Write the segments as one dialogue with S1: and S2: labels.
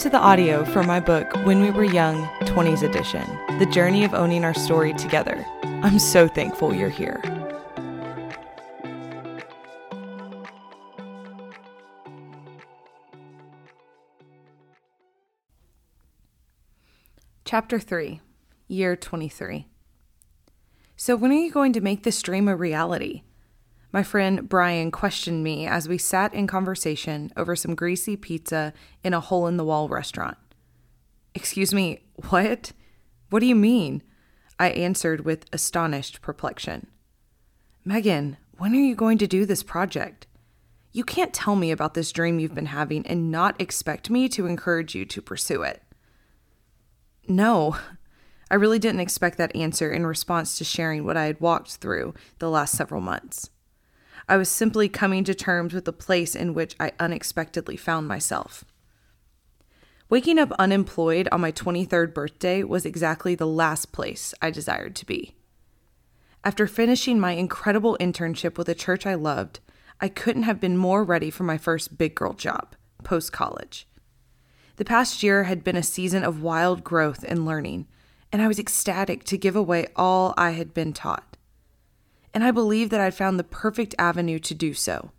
S1: To the audio from my book, When We Were Young, 20s Edition The Journey of Owning Our Story Together. I'm so thankful you're here. Chapter 3, Year 23. So, when are you going to make this dream a reality? My friend Brian questioned me as we sat in conversation over some greasy pizza in a hole in the wall restaurant. Excuse me, what? What do you mean? I answered with astonished perplexion. Meghan, when are you going to do this project? You can't tell me about this dream you've been having and not expect me to encourage you to pursue it. No, I really didn't expect that answer in response to sharing what I had walked through the last several months. I was simply coming to terms with the place in which I unexpectedly found myself. Waking up unemployed on my 23rd birthday was exactly the last place I desired to be. After finishing my incredible internship with a church I loved, I couldn't have been more ready for my first big girl job, post college. The past year had been a season of wild growth and learning, and I was ecstatic to give away all I had been taught and I believed that I'd found the perfect avenue to do so.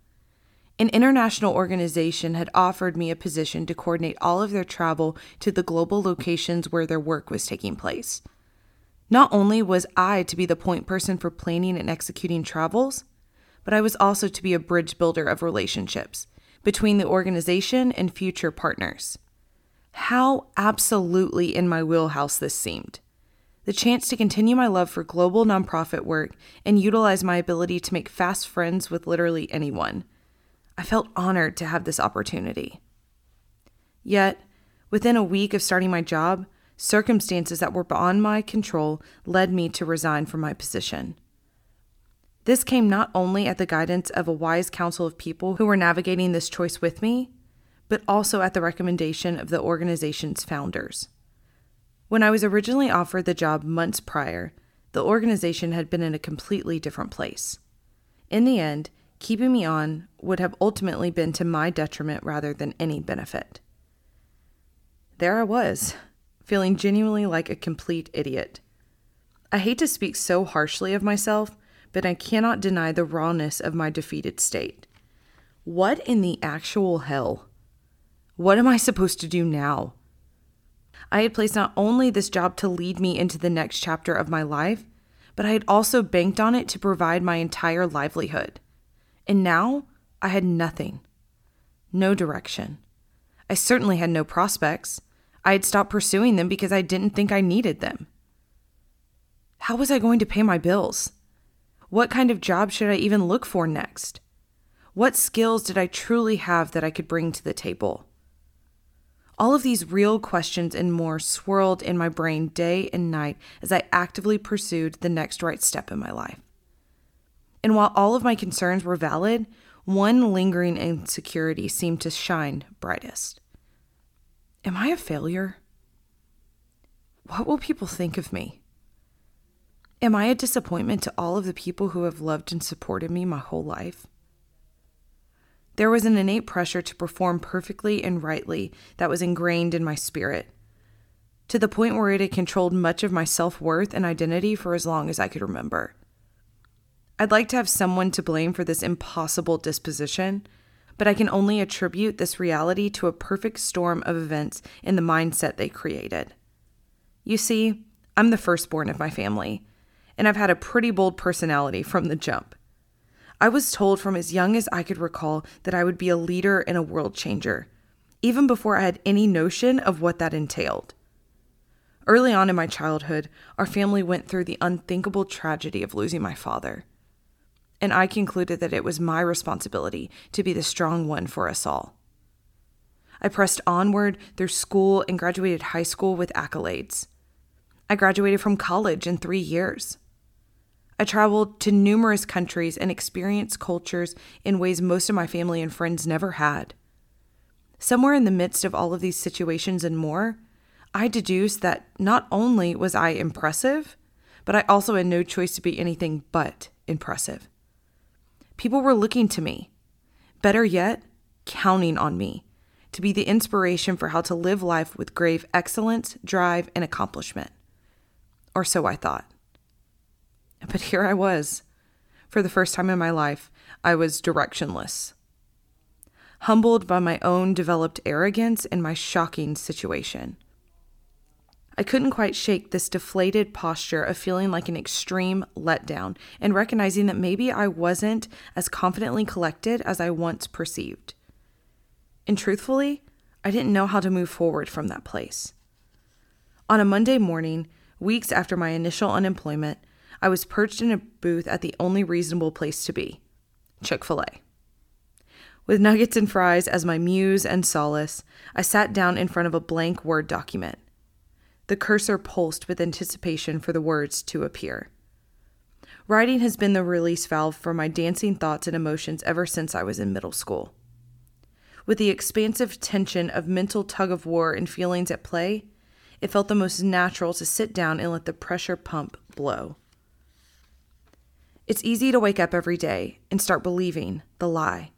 S1: An international organization had offered me a position to coordinate all of their travel to the global locations where their work was taking place. Not only was I to be the point person for planning and executing travels, but I was also to be a bridge builder of relationships between the organization and future partners. How absolutely in my wheelhouse this seemed the chance to continue my love for global nonprofit work and utilize my ability to make fast friends with literally anyone. I felt honored to have this opportunity. Yet, within a week of starting my job, circumstances that were beyond my control led me to resign from my position. This came not only at the guidance of a wise council of people who were navigating this choice with me, but also at the recommendation of the organization's founders. When I was originally offered the job months prior, the organization had been in a completely different place. In the end, keeping me on would have ultimately been to my detriment rather than any benefit. There I was, feeling genuinely like a complete idiot. I hate to speak so harshly of myself, but I cannot deny the rawness of my defeated state. What in the actual hell? What am I supposed to do now? I had placed not only this job to lead me into the next chapter of my life, but I had also banked on it to provide my entire livelihood. And now I had nothing. No direction. I certainly had no prospects. I had stopped pursuing them because I didn't think I needed them. How was I going to pay my bills? What kind of job should I even look for next? What skills did I truly have that I could bring to the table? All of these real questions and more swirled in my brain day and night as I actively pursued the next right step in my life. And while all of my concerns were valid, one lingering insecurity seemed to shine brightest. Am I a failure? What will people think of me? Am I a disappointment to all of the people who have loved and supported me my whole life? There was an innate pressure to perform perfectly and rightly that was ingrained in my spirit, to the point where it had controlled much of my self worth and identity for as long as I could remember. I'd like to have someone to blame for this impossible disposition, but I can only attribute this reality to a perfect storm of events in the mindset they created. You see, I'm the firstborn of my family, and I've had a pretty bold personality from the jump. I was told from as young as I could recall that I would be a leader and a world changer, even before I had any notion of what that entailed. Early on in my childhood, our family went through the unthinkable tragedy of losing my father. And I concluded that it was my responsibility to be the strong one for us all. I pressed onward through school and graduated high school with accolades. I graduated from college in three years. I traveled to numerous countries and experienced cultures in ways most of my family and friends never had. Somewhere in the midst of all of these situations and more, I deduced that not only was I impressive, but I also had no choice to be anything but impressive. People were looking to me, better yet, counting on me, to be the inspiration for how to live life with grave excellence, drive, and accomplishment. Or so I thought. But here I was. For the first time in my life, I was directionless. Humbled by my own developed arrogance and my shocking situation. I couldn't quite shake this deflated posture of feeling like an extreme letdown and recognizing that maybe I wasn't as confidently collected as I once perceived. And truthfully, I didn't know how to move forward from that place. On a Monday morning, weeks after my initial unemployment, I was perched in a booth at the only reasonable place to be Chick fil A. With nuggets and fries as my muse and solace, I sat down in front of a blank Word document. The cursor pulsed with anticipation for the words to appear. Writing has been the release valve for my dancing thoughts and emotions ever since I was in middle school. With the expansive tension of mental tug of war and feelings at play, it felt the most natural to sit down and let the pressure pump blow. It's easy to wake up every day and start believing the lie.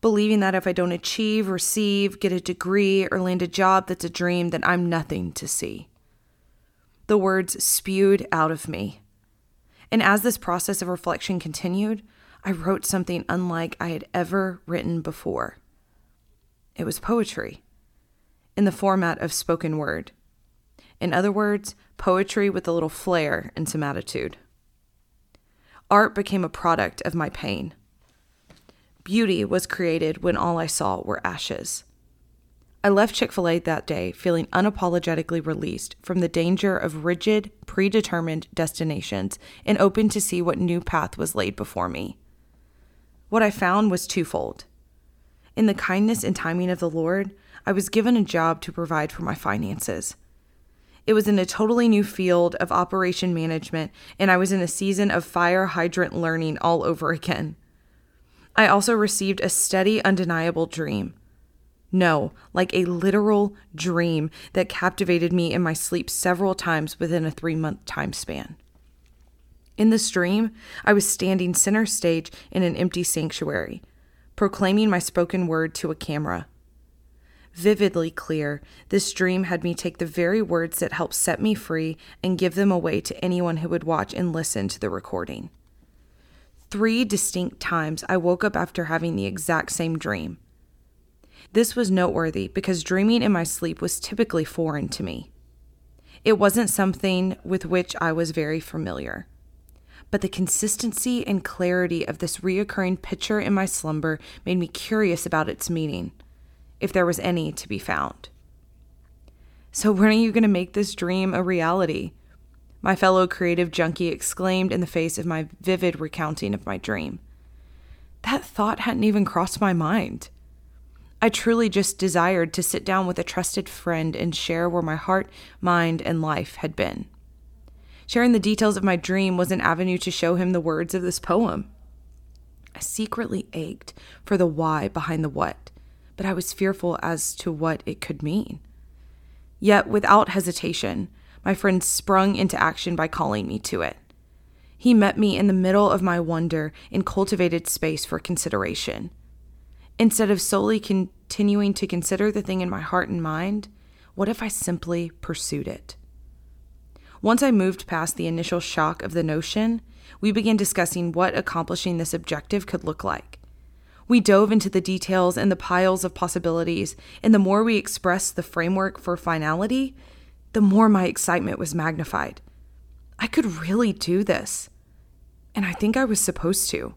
S1: Believing that if I don't achieve, receive, get a degree, or land a job that's a dream, then I'm nothing to see. The words spewed out of me. And as this process of reflection continued, I wrote something unlike I had ever written before. It was poetry in the format of spoken word. In other words, poetry with a little flair and some attitude. Art became a product of my pain. Beauty was created when all I saw were ashes. I left Chick fil A that day feeling unapologetically released from the danger of rigid, predetermined destinations and open to see what new path was laid before me. What I found was twofold. In the kindness and timing of the Lord, I was given a job to provide for my finances. It was in a totally new field of operation management, and I was in a season of fire hydrant learning all over again. I also received a steady, undeniable dream. No, like a literal dream that captivated me in my sleep several times within a three month time span. In this dream, I was standing center stage in an empty sanctuary, proclaiming my spoken word to a camera. Vividly clear, this dream had me take the very words that helped set me free and give them away to anyone who would watch and listen to the recording. Three distinct times I woke up after having the exact same dream. This was noteworthy because dreaming in my sleep was typically foreign to me. It wasn't something with which I was very familiar but the consistency and clarity of this reoccurring picture in my slumber made me curious about its meaning, if there was any to be found. So, when are you going to make this dream a reality? My fellow creative junkie exclaimed in the face of my vivid recounting of my dream. That thought hadn't even crossed my mind. I truly just desired to sit down with a trusted friend and share where my heart, mind, and life had been. Sharing the details of my dream was an avenue to show him the words of this poem. I secretly ached for the why behind the what, but I was fearful as to what it could mean. Yet, without hesitation, my friend sprung into action by calling me to it. He met me in the middle of my wonder and cultivated space for consideration. Instead of solely continuing to consider the thing in my heart and mind, what if I simply pursued it? Once I moved past the initial shock of the notion, we began discussing what accomplishing this objective could look like. We dove into the details and the piles of possibilities, and the more we expressed the framework for finality, the more my excitement was magnified. I could really do this. And I think I was supposed to.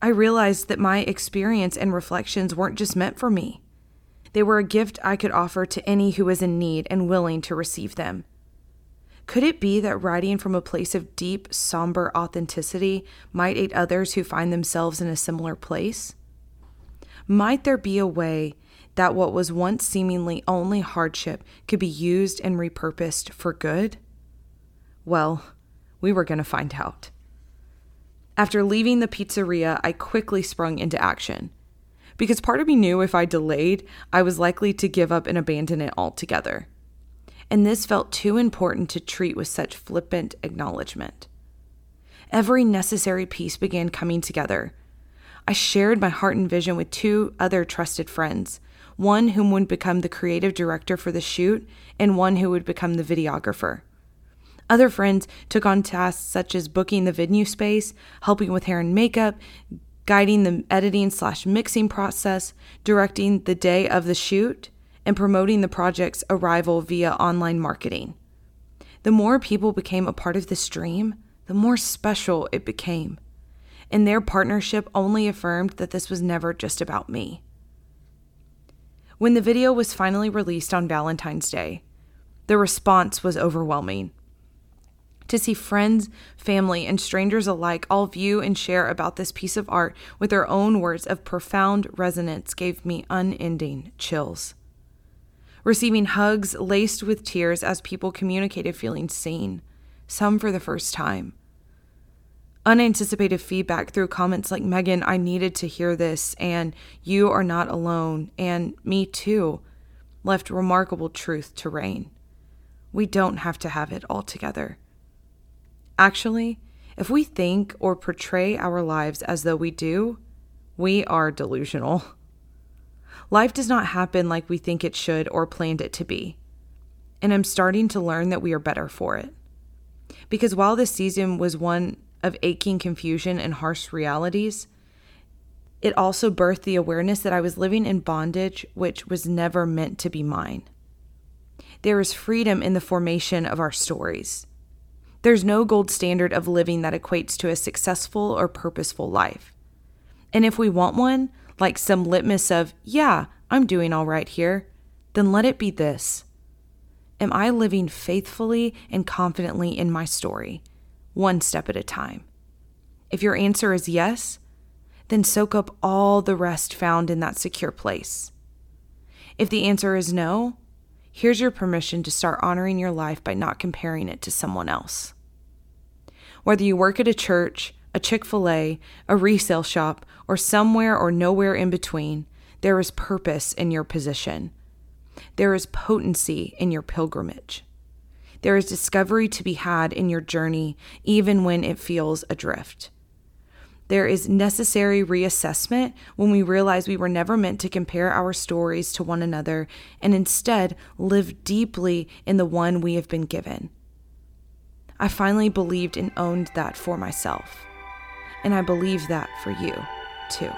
S1: I realized that my experience and reflections weren't just meant for me. They were a gift I could offer to any who was in need and willing to receive them. Could it be that writing from a place of deep, somber authenticity might aid others who find themselves in a similar place? Might there be a way that what was once seemingly only hardship could be used and repurposed for good? Well, we were going to find out. After leaving the pizzeria, I quickly sprung into action. Because part of me knew if I delayed, I was likely to give up and abandon it altogether and this felt too important to treat with such flippant acknowledgement. Every necessary piece began coming together. I shared my heart and vision with two other trusted friends, one whom would become the creative director for the shoot, and one who would become the videographer. Other friends took on tasks such as booking the venue space, helping with hair and makeup, guiding the editing slash mixing process, directing the day of the shoot, and promoting the project's arrival via online marketing. The more people became a part of the stream, the more special it became. And their partnership only affirmed that this was never just about me. When the video was finally released on Valentine's Day, the response was overwhelming to see friends, family, and strangers alike all view and share about this piece of art with their own words of profound resonance gave me unending chills. Receiving hugs laced with tears as people communicated feeling seen, some for the first time. Unanticipated feedback through comments like, Meghan, I needed to hear this, and you are not alone, and me too, left remarkable truth to reign. We don't have to have it all together. Actually, if we think or portray our lives as though we do, we are delusional. Life does not happen like we think it should or planned it to be. And I'm starting to learn that we are better for it. Because while this season was one of aching confusion and harsh realities, it also birthed the awareness that I was living in bondage which was never meant to be mine. There is freedom in the formation of our stories. There's no gold standard of living that equates to a successful or purposeful life. And if we want one, like some litmus of, yeah, I'm doing all right here, then let it be this Am I living faithfully and confidently in my story, one step at a time? If your answer is yes, then soak up all the rest found in that secure place. If the answer is no, here's your permission to start honoring your life by not comparing it to someone else. Whether you work at a church, a Chick fil A, a resale shop, or somewhere or nowhere in between, there is purpose in your position. There is potency in your pilgrimage. There is discovery to be had in your journey, even when it feels adrift. There is necessary reassessment when we realize we were never meant to compare our stories to one another and instead live deeply in the one we have been given. I finally believed and owned that for myself. And I believe that for you, too.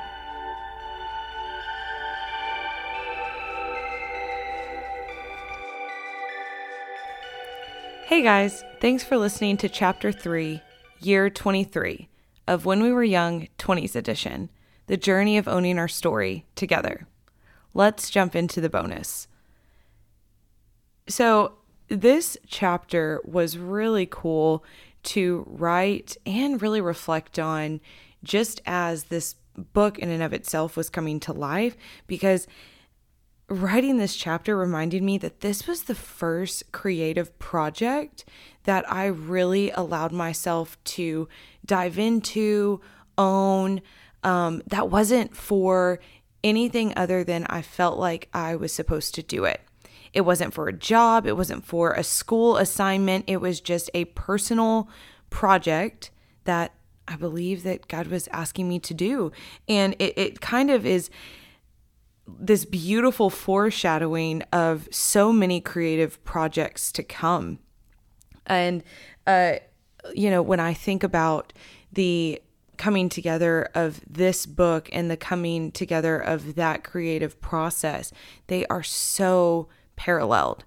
S1: Hey guys, thanks for listening to Chapter 3, Year 23 of When We Were Young 20s Edition The Journey of Owning Our Story Together. Let's jump into the bonus. So, this chapter was really cool to write and really reflect on just as this book in and of itself was coming to life because writing this chapter reminded me that this was the first creative project that I really allowed myself to dive into, own. Um, that wasn't for anything other than I felt like I was supposed to do it. It wasn't for a job, it wasn't for a school assignment, it was just a personal project that I believe that God was asking me to do. And it, it kind of is this beautiful foreshadowing of so many creative projects to come. And, uh, you know, when I think about the coming together of this book and the coming together of that creative process, they are so paralleled.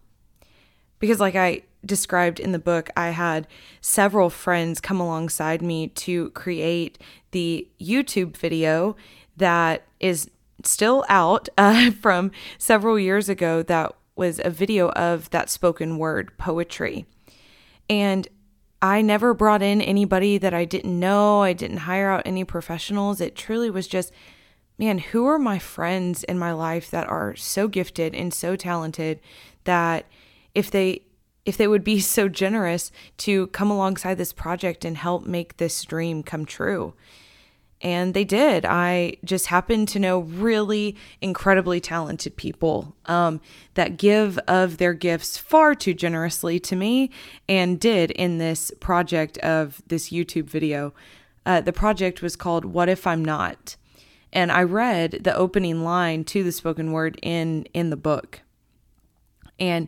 S1: Because, like I described in the book, I had several friends come alongside me to create the YouTube video that is still out uh, from several years ago that was a video of that spoken word poetry. And I never brought in anybody that I didn't know. I didn't hire out any professionals. It truly was just man, who are my friends in my life that are so gifted and so talented that if they if they would be so generous to come alongside this project and help make this dream come true. And they did. I just happen to know really incredibly talented people um, that give of their gifts far too generously to me and did in this project of this YouTube video. Uh, the project was called What If I'm Not? And I read the opening line to the spoken word in in the book. And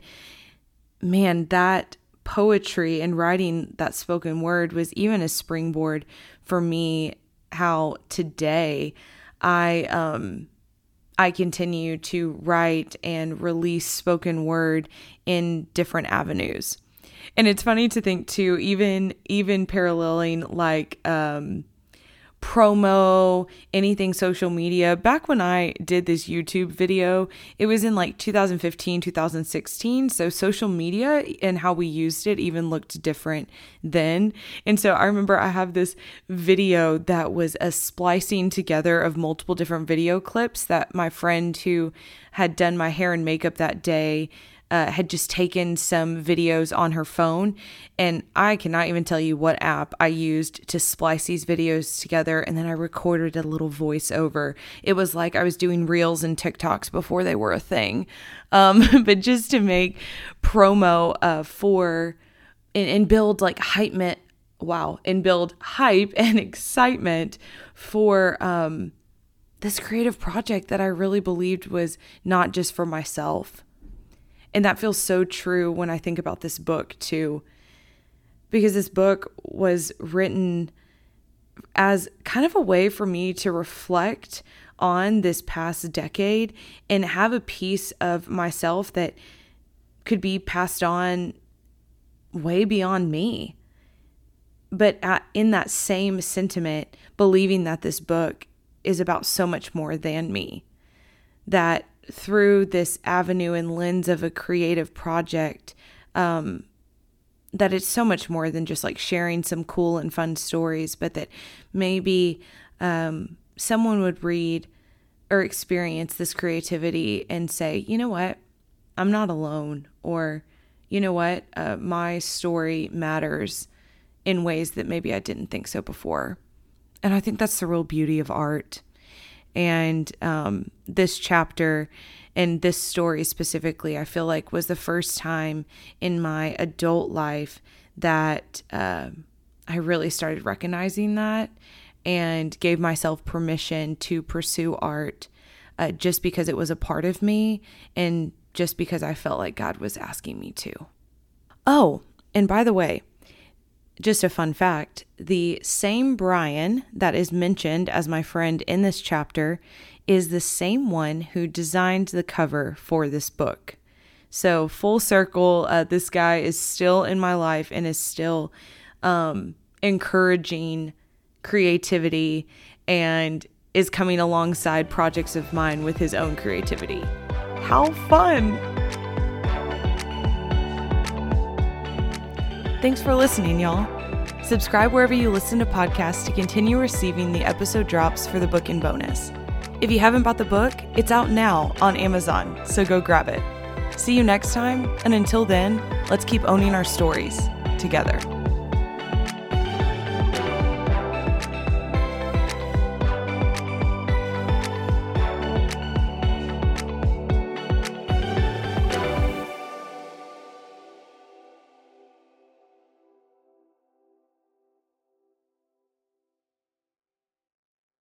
S1: man, that poetry and writing that spoken word was even a springboard for me how today I um I continue to write and release spoken word in different avenues. And it's funny to think too, even even paralleling like um promo, anything social media. Back when I did this YouTube video, it was in like 2015, 2016. So social media and how we used it even looked different then. And so I remember I have this video that was a splicing together of multiple different video clips that my friend who had done my hair and makeup that day uh, had just taken some videos on her phone. And I cannot even tell you what app I used to splice these videos together. And then I recorded a little voiceover. It was like I was doing reels and TikToks before they were a thing. Um, but just to make promo uh, for and, and build like hype, wow, and build hype and excitement for um, this creative project that I really believed was not just for myself and that feels so true when I think about this book, too, because this book was written as kind of a way for me to reflect on this past decade and have a piece of myself that could be passed on way beyond me. But at, in that same sentiment, believing that this book is about so much more than me, that through this avenue and lens of a creative project um, that it's so much more than just like sharing some cool and fun stories, but that maybe um, someone would read or experience this creativity and say, you know what, I'm not alone, or you know what, uh, my story matters in ways that maybe I didn't think so before. And I think that's the real beauty of art. And um, this chapter and this story specifically, I feel like was the first time in my adult life that uh, I really started recognizing that and gave myself permission to pursue art uh, just because it was a part of me and just because I felt like God was asking me to. Oh, and by the way, just a fun fact the same Brian that is mentioned as my friend in this chapter is the same one who designed the cover for this book. So, full circle, uh, this guy is still in my life and is still um, encouraging creativity and is coming alongside projects of mine with his own creativity. How fun! Thanks for listening, y'all. Subscribe wherever you listen to podcasts to continue receiving the episode drops for the book and bonus. If you haven't bought the book, it's out now on Amazon, so go grab it. See you next time, and until then, let's keep owning our stories together.